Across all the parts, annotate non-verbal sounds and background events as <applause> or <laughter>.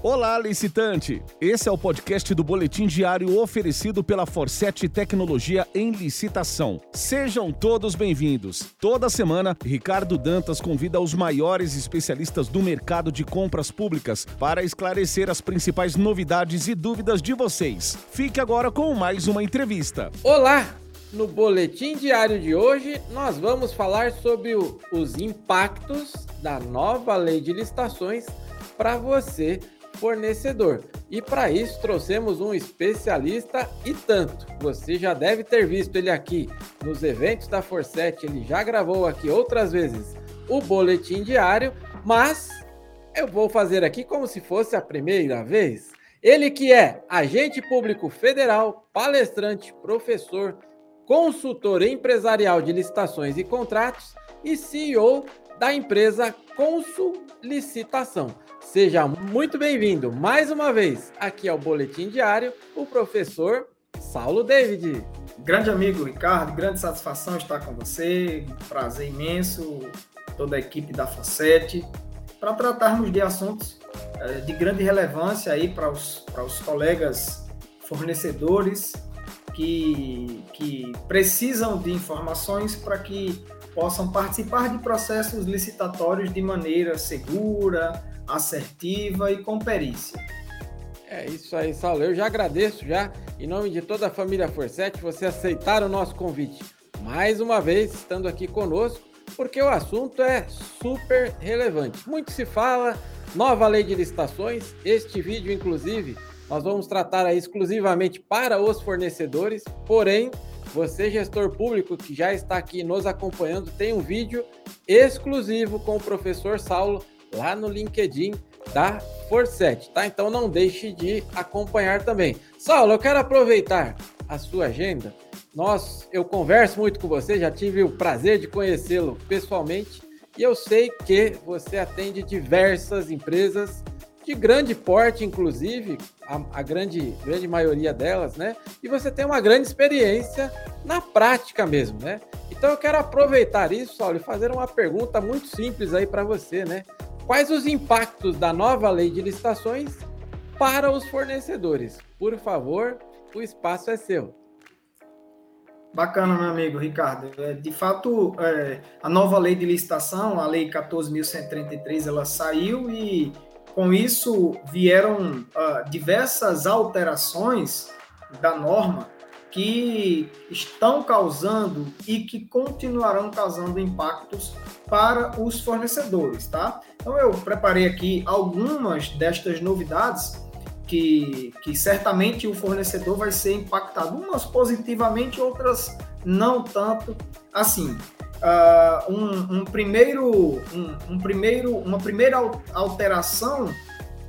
Olá, licitante! Esse é o podcast do Boletim Diário oferecido pela Forset Tecnologia em Licitação. Sejam todos bem-vindos. Toda semana, Ricardo Dantas convida os maiores especialistas do mercado de compras públicas para esclarecer as principais novidades e dúvidas de vocês. Fique agora com mais uma entrevista. Olá! No Boletim Diário de hoje, nós vamos falar sobre o, os impactos da nova lei de licitações para você fornecedor. E para isso trouxemos um especialista e tanto. Você já deve ter visto ele aqui nos eventos da Forset, ele já gravou aqui outras vezes o boletim diário, mas eu vou fazer aqui como se fosse a primeira vez. Ele que é agente público federal, palestrante, professor, consultor empresarial de licitações e contratos e CEO da empresa Consul Licitação. Seja muito bem-vindo mais uma vez aqui ao Boletim Diário, o professor Saulo David. Grande amigo Ricardo, grande satisfação estar com você, prazer imenso, toda a equipe da Fosset, para tratarmos de assuntos eh, de grande relevância aí para os, para os colegas fornecedores que, que precisam de informações para que possam participar de processos licitatórios de maneira segura, assertiva e com perícia. É isso aí, Saulo. Eu já agradeço já, em nome de toda a família Forset, você aceitar o nosso convite. Mais uma vez, estando aqui conosco, porque o assunto é super relevante. Muito se fala, nova lei de licitações. Este vídeo, inclusive, nós vamos tratar exclusivamente para os fornecedores, porém, você, gestor público que já está aqui nos acompanhando, tem um vídeo exclusivo com o professor Saulo lá no LinkedIn da Forset, tá? Então não deixe de acompanhar também. Saulo, eu quero aproveitar a sua agenda. Nós, eu converso muito com você, já tive o prazer de conhecê-lo pessoalmente e eu sei que você atende diversas empresas de grande porte, inclusive, a, a, grande, grande maioria delas, né? E você tem uma grande experiência na prática mesmo, né? Então eu quero aproveitar isso, Saulo, e fazer uma pergunta muito simples aí para você, né? Quais os impactos da nova lei de licitações para os fornecedores? Por favor, o espaço é seu. Bacana, meu amigo Ricardo. É, de fato, é, a nova lei de licitação, a lei 14.133, ela saiu e com isso vieram uh, diversas alterações da norma que estão causando e que continuarão causando impactos para os fornecedores, tá? Então eu preparei aqui algumas destas novidades que, que certamente o fornecedor vai ser impactado, umas positivamente, outras não tanto assim. Uh, um, um, primeiro, um, um primeiro, uma primeira alteração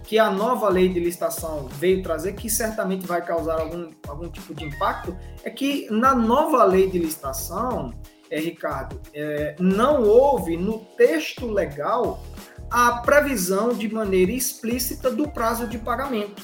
que a nova lei de licitação veio trazer, que certamente vai causar algum, algum tipo de impacto, é que na nova lei de licitação, é, Ricardo, é, não houve no texto legal a previsão de maneira explícita do prazo de pagamento.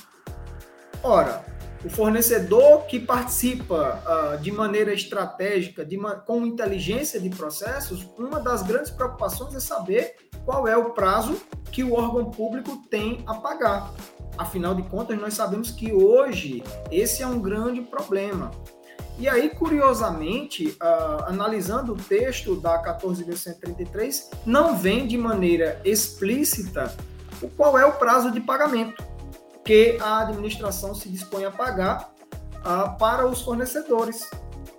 Ora, o fornecedor que participa uh, de maneira estratégica, de com inteligência de processos, uma das grandes preocupações é saber qual é o prazo que o órgão público tem a pagar. Afinal de contas, nós sabemos que hoje esse é um grande problema. E aí, curiosamente, uh, analisando o texto da 14.133, não vem de maneira explícita o qual é o prazo de pagamento que a administração se dispõe a pagar uh, para os fornecedores.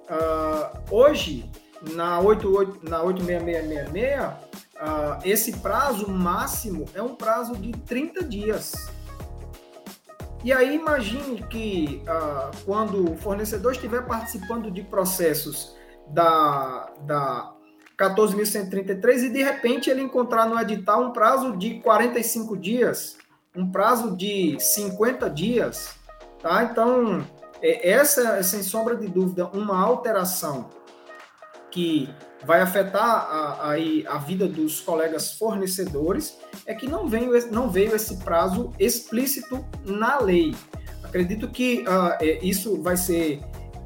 Uh, hoje, na, 88, na 86666, uh, esse prazo máximo é um prazo de 30 dias. E aí imagine que uh, quando o fornecedor estiver participando de processos da, da 14.133 e de repente ele encontrar no edital um prazo de 45 dias, um prazo de 50 dias, tá? Então, é, essa é, sem sombra de dúvida, uma alteração que vai afetar a, a, a vida dos colegas fornecedores é que não veio, não veio esse prazo explícito na lei. Acredito que uh, isso vai ser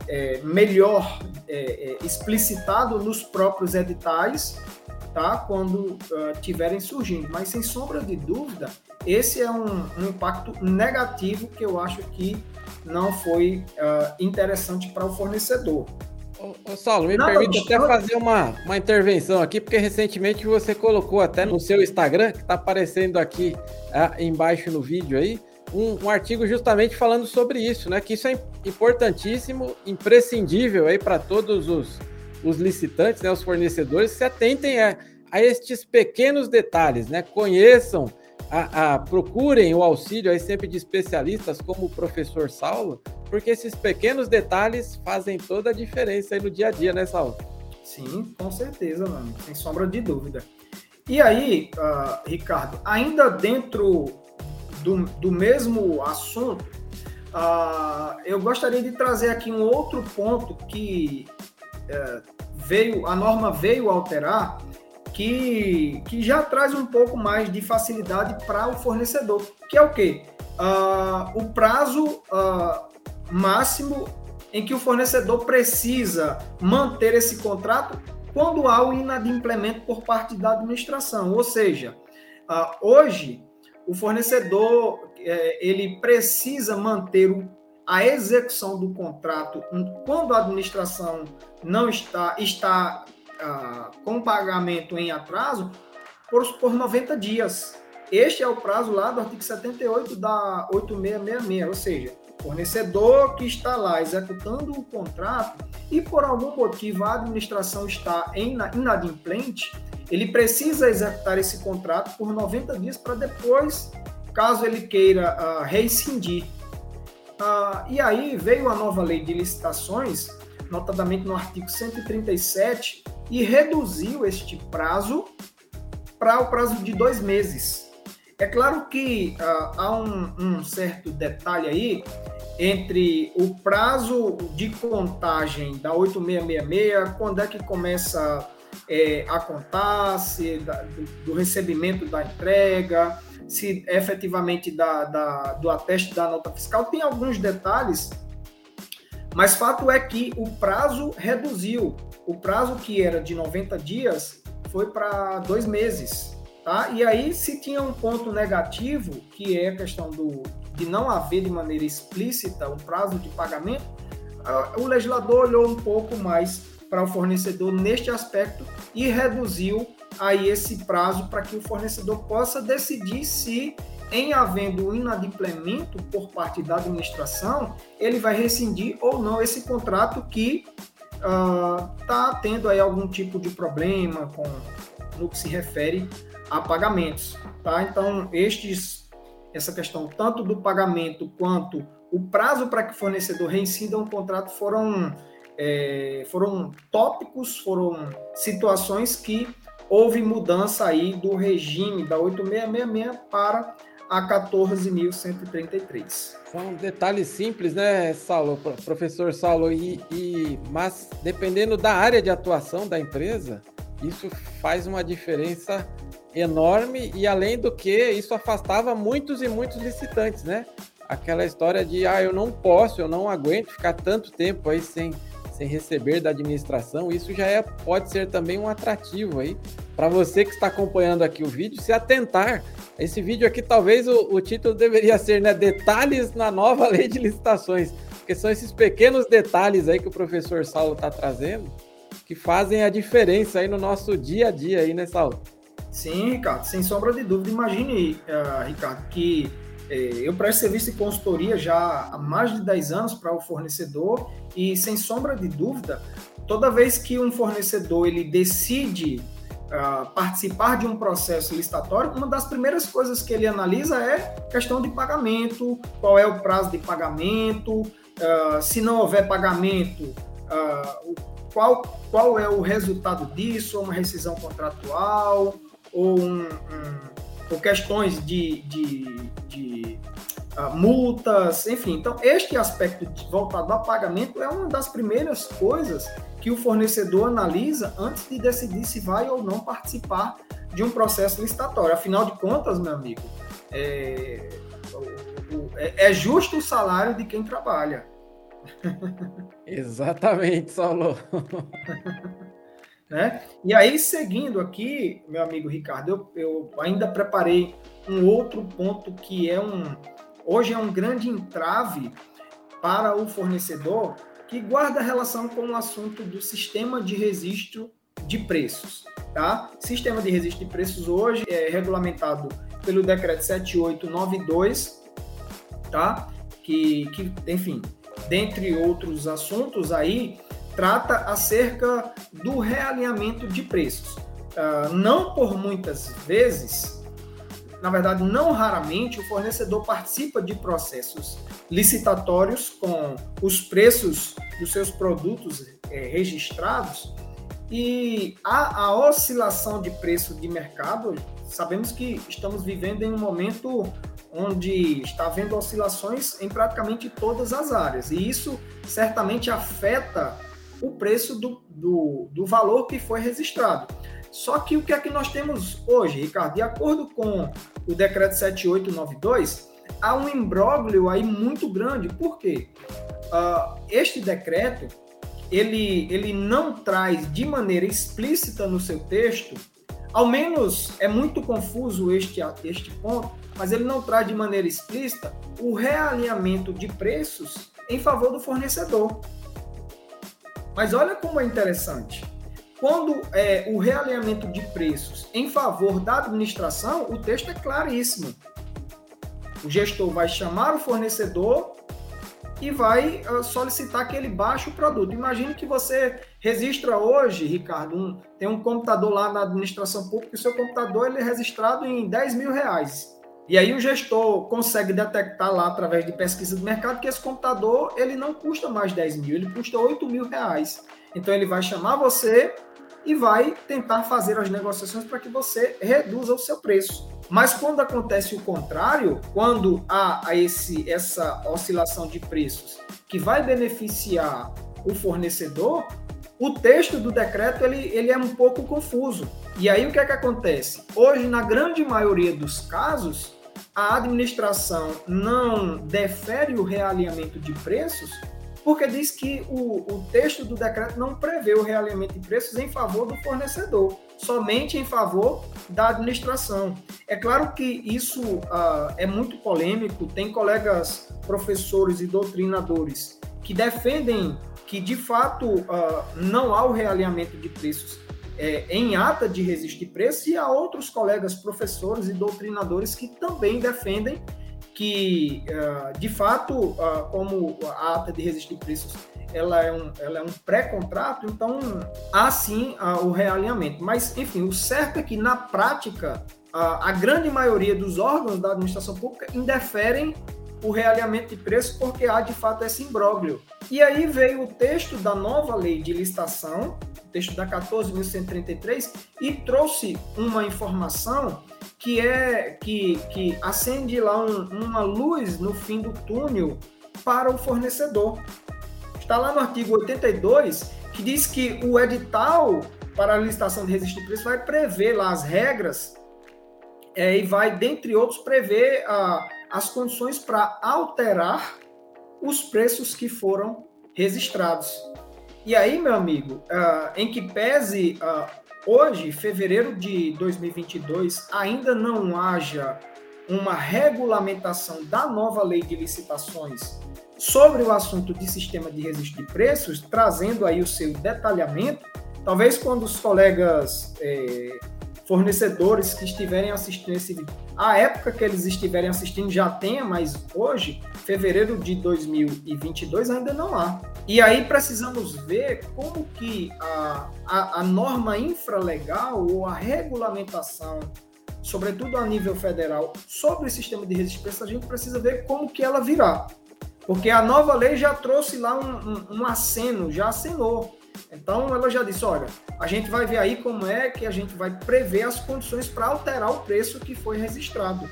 é, melhor é, é, explicitado nos próprios editais tá? Quando uh, tiverem surgindo. Mas sem sombra de dúvida, esse é um, um impacto negativo que eu acho que não foi uh, interessante para o fornecedor. Ô, ô Saulo, me Nada permite até fazer uma, uma intervenção aqui, porque recentemente você colocou até no seu Instagram, que está aparecendo aqui uh, embaixo no vídeo aí, um, um, artigo justamente falando sobre isso, né? Que isso é importantíssimo, imprescindível aí para todos os, os licitantes, né? Os fornecedores se atentem a, a estes pequenos detalhes, né? Conheçam, a, a, procurem o auxílio aí sempre de especialistas como o professor Saulo, porque esses pequenos detalhes fazem toda a diferença aí no dia a dia, né, Saulo? Sim, com certeza, mano, sem sombra de dúvida. E aí, uh, Ricardo, ainda dentro do, do mesmo assunto, uh, eu gostaria de trazer aqui um outro ponto que uh, veio, a norma veio alterar, que, que já traz um pouco mais de facilidade para o fornecedor, que é o quê? Uh, o prazo uh, máximo em que o fornecedor precisa manter esse contrato quando há o inadimplemento por parte da administração. Ou seja, uh, hoje o fornecedor é, ele precisa manter a execução do contrato quando a administração não está está com pagamento em atraso por, por 90 dias. Este é o prazo lá do artigo 78 da 8666, ou seja, fornecedor que está lá executando o contrato e por algum motivo a administração está inadimplente, ele precisa executar esse contrato por 90 dias para depois, caso ele queira uh, rescindir. Uh, e aí veio a nova lei de licitações, notadamente no artigo 137, e reduziu este prazo para o prazo de dois meses. É claro que uh, há um, um, certo detalhe aí entre o prazo de contagem da 8666, quando é que começa é, a contar, se da, do, do, recebimento da entrega, se efetivamente da, da, do ateste da nota fiscal, tem alguns detalhes, mas fato é que o prazo reduziu o prazo que era de 90 dias foi para dois meses. Tá? E aí, se tinha um ponto negativo, que é a questão do, de não haver de maneira explícita um prazo de pagamento, o legislador olhou um pouco mais para o fornecedor neste aspecto e reduziu aí esse prazo para que o fornecedor possa decidir se, em havendo inadimplemento por parte da administração, ele vai rescindir ou não esse contrato que está uh, tendo aí algum tipo de problema com no que se refere a pagamentos, tá? Então, estes, essa questão tanto do pagamento quanto o prazo para que o fornecedor reincida um contrato foram, é, foram tópicos, foram situações que houve mudança aí do regime da 8666 para a 14.133. São detalhes simples, né, Saulo, professor Saulo, e, e, mas dependendo da área de atuação da empresa, isso faz uma diferença enorme e além do que isso afastava muitos e muitos licitantes, né? Aquela história de ah, eu não posso, eu não aguento ficar tanto tempo aí sem, sem receber da administração, isso já é, pode ser também um atrativo aí para você que está acompanhando aqui o vídeo, se atentar esse vídeo aqui, talvez o, o título deveria ser, né? Detalhes na nova lei de licitações. Porque são esses pequenos detalhes aí que o professor Saulo está trazendo que fazem a diferença aí no nosso dia a dia aí, né, Saulo? Sim, Ricardo, sem sombra de dúvida. Imagine, uh, Ricardo, que eu presto serviço de consultoria já há mais de 10 anos para o fornecedor e, sem sombra de dúvida, toda vez que um fornecedor ele decide participar de um processo licitatório, uma das primeiras coisas que ele analisa é questão de pagamento, qual é o prazo de pagamento, uh, se não houver pagamento, uh, qual, qual é o resultado disso, uma rescisão contratual, ou, um, um, ou questões de, de, de uh, multas, enfim. Então, este aspecto voltado ao pagamento é uma das primeiras coisas que o fornecedor analisa antes de decidir se vai ou não participar de um processo licitatório. Afinal de contas, meu amigo, é, é, é justo o salário de quem trabalha. <laughs> Exatamente, Saulo. <laughs> Né? E aí, seguindo aqui, meu amigo Ricardo, eu, eu ainda preparei um outro ponto que é um hoje é um grande entrave para o fornecedor que guarda relação com o assunto do sistema de registro de preços. Tá? Sistema de registro de preços hoje é regulamentado pelo decreto 7892, tá? que, que enfim, dentre outros assuntos aí, trata acerca do realinhamento de preços. Uh, não por muitas vezes, na verdade, não raramente, o fornecedor participa de processos licitatórios com os preços dos seus produtos é, registrados e a, a oscilação de preço de mercado, sabemos que estamos vivendo em um momento onde está havendo oscilações em praticamente todas as áreas, e isso certamente afeta o preço do, do, do valor que foi registrado. Só que o que é que nós temos hoje, Ricardo? De acordo com o decreto 7892, há um imbróglio aí muito grande. Por quê? Uh, este decreto, ele, ele não traz de maneira explícita no seu texto, ao menos é muito confuso este, este ponto, mas ele não traz de maneira explícita o realinhamento de preços em favor do fornecedor. Mas olha como é interessante. Quando é, o realinhamento de preços em favor da administração, o texto é claríssimo. O gestor vai chamar o fornecedor e vai uh, solicitar que ele baixe o produto. Imagine que você registra hoje, Ricardo, um, tem um computador lá na administração pública, o seu computador ele é registrado em 10 mil reais. E aí o gestor consegue detectar lá, através de pesquisa do mercado, que esse computador ele não custa mais 10 mil, ele custa 8 mil reais. Então ele vai chamar você e vai tentar fazer as negociações para que você reduza o seu preço. Mas quando acontece o contrário, quando há esse, essa oscilação de preços que vai beneficiar o fornecedor, o texto do decreto ele, ele é um pouco confuso. E aí o que é que acontece? Hoje, na grande maioria dos casos, a administração não defere o realinhamento de preços porque diz que o, o texto do decreto não prevê o realinhamento de preços em favor do fornecedor, somente em favor da administração. É claro que isso uh, é muito polêmico, tem colegas professores e doutrinadores que defendem que, de fato, uh, não há o realinhamento de preços é, em ata de registro de preços, e há outros colegas professores e doutrinadores que também defendem que, uh, de fato, uh, como a ata de registro de preços ela é um, ela é um pré-contrato, então há sim o realinhamento. Mas, enfim, o certo é que, na prática, a grande maioria dos órgãos da administração pública indeferem o realinhamento de preços porque há, de fato, esse imbróglio. E aí veio o texto da nova lei de licitação, texto da 14.133, e trouxe uma informação que é que, que acende lá um, uma luz no fim do túnel para o fornecedor. Está lá no artigo 82 que diz que o edital para a licitação de registro de preço vai prever lá as regras é, e vai, dentre outros, prever a, as condições para alterar os preços que foram registrados. E aí, meu amigo, uh, em que pese uh, hoje, fevereiro de 2022, ainda não haja uma regulamentação da nova lei de licitações sobre o assunto de sistema de registro de preços, trazendo aí o seu detalhamento, talvez quando os colegas eh, fornecedores que estiverem assistindo esse vídeo, a época que eles estiverem assistindo já tenha, mas hoje, fevereiro de 2022, ainda não há. E aí precisamos ver como que a, a, a norma infralegal ou a regulamentação, sobretudo a nível federal, sobre o sistema de resistência, a gente precisa ver como que ela virá. Porque a nova lei já trouxe lá um, um, um aceno, já acenou. Então ela já disse, olha, a gente vai ver aí como é que a gente vai prever as condições para alterar o preço que foi registrado.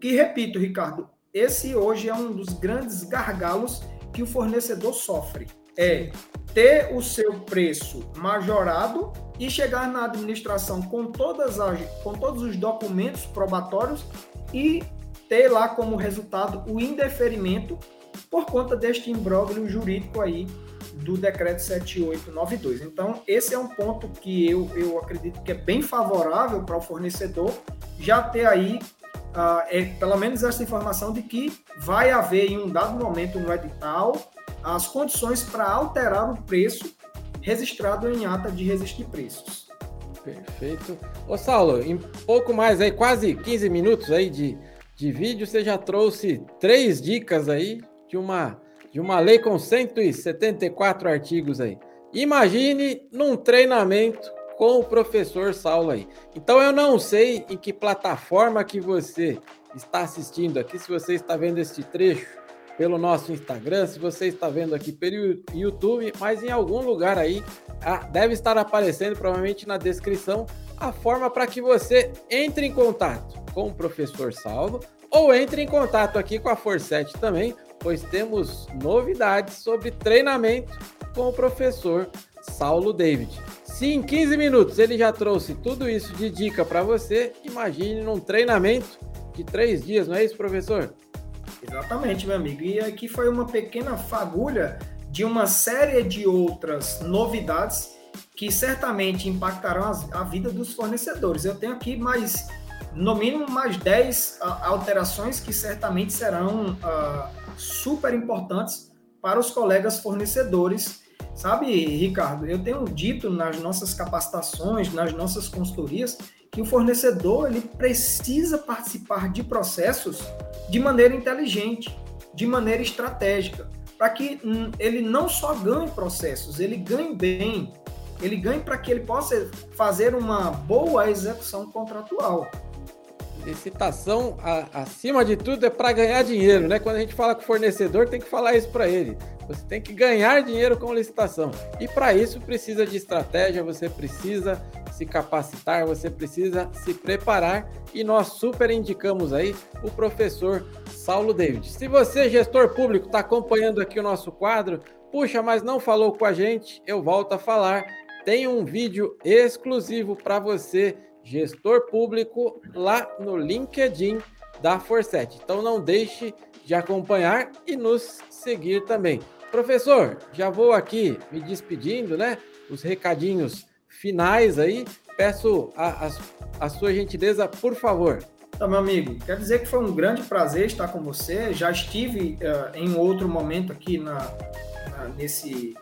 Que repito, Ricardo, esse hoje é um dos grandes gargalos que o fornecedor sofre é ter o seu preço majorado e chegar na administração com, todas as, com todos os documentos probatórios e ter lá como resultado o indeferimento por conta deste imbróglio jurídico aí do decreto 7892. Então, esse é um ponto que eu, eu acredito que é bem favorável para o fornecedor já ter aí, uh, é, pelo menos essa informação de que vai haver em um dado momento no edital as condições para alterar o preço registrado em ata de registro de preços. Perfeito. Ô Saulo, em pouco mais aí, quase 15 minutos aí de, de vídeo, você já trouxe três dicas aí de uma de uma lei com 174 artigos aí. Imagine num treinamento com o professor Saulo aí. Então eu não sei em que plataforma que você está assistindo aqui, se você está vendo este trecho pelo nosso Instagram, se você está vendo aqui pelo YouTube, mas em algum lugar aí ah, deve estar aparecendo provavelmente na descrição a forma para que você entre em contato com o professor Saulo ou entre em contato aqui com a Forset também pois temos novidades sobre treinamento com o professor Saulo David. Se em 15 minutos ele já trouxe tudo isso de dica para você, imagine num treinamento de três dias, não é isso, professor? Exatamente, meu amigo. E aqui foi uma pequena fagulha de uma série de outras novidades que certamente impactarão a vida dos fornecedores. Eu tenho aqui mais, no mínimo, mais 10 alterações que certamente serão uh, super importantes para os colegas fornecedores. Sabe, Ricardo, eu tenho dito nas nossas capacitações, nas nossas consultorias, que o fornecedor ele precisa participar de processos de maneira inteligente, de maneira estratégica, para que hum, ele não só ganhe processos, ele ganhe bem, ele ganhe para que ele possa fazer uma boa execução contratual licitação, a, acima de tudo, é para ganhar dinheiro, né? Quando a gente fala com o fornecedor, tem que falar isso para ele. Você tem que ganhar dinheiro com licitação. E para isso precisa de estratégia, você precisa se capacitar, você precisa se preparar e nós super indicamos aí o professor Saulo David. Se você, gestor público, está acompanhando aqui o nosso quadro, puxa, mas não falou com a gente, eu volto a falar. Tem um vídeo exclusivo para você gestor público lá no LinkedIn da Forset. Então não deixe de acompanhar e nos seguir também. Professor, já vou aqui me despedindo, né? Os recadinhos finais aí. Peço a, a, a sua gentileza, por favor. Então, meu amigo, quero dizer que foi um grande prazer estar com você. Já estive uh, em outro momento aqui na, na, nesse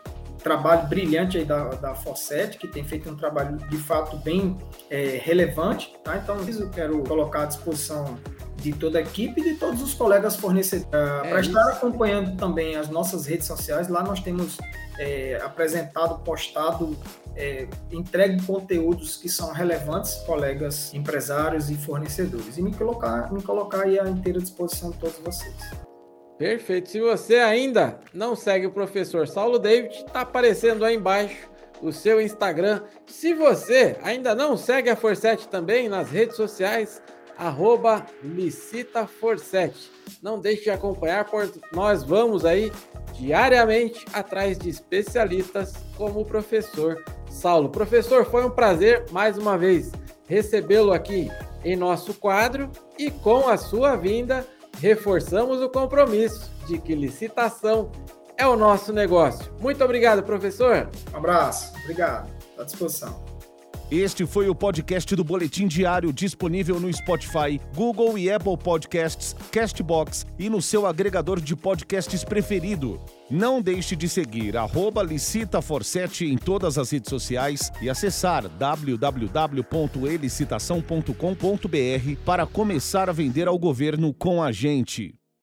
trabalho brilhante aí da, da Fosset, que tem feito um trabalho de fato bem é, relevante, tá? Então, eu quero colocar à disposição de toda a equipe e de todos os colegas fornecedores. Uh, é Para estar acompanhando também as nossas redes sociais, lá nós temos é, apresentado, postado, é, entregue conteúdos que são relevantes, colegas empresários e fornecedores. E me colocar, me colocar aí à inteira disposição de todos vocês. Perfeito. Se você ainda não segue o professor Saulo David, está aparecendo aí embaixo o seu Instagram. Se você ainda não segue a Forset também nas redes sociais, arroba. Não deixe de acompanhar, porque nós vamos aí diariamente atrás de especialistas como o professor Saulo. Professor, foi um prazer mais uma vez recebê-lo aqui em nosso quadro e com a sua vinda reforçamos o compromisso de que licitação é o nosso negócio. Muito obrigado, professor. Um abraço, obrigado. À disposição. Este foi o podcast do Boletim Diário disponível no Spotify, Google e Apple Podcasts, Castbox e no seu agregador de podcasts preferido. Não deixe de seguir @licitaforset em todas as redes sociais e acessar www.elicitação.com.br para começar a vender ao governo com a gente.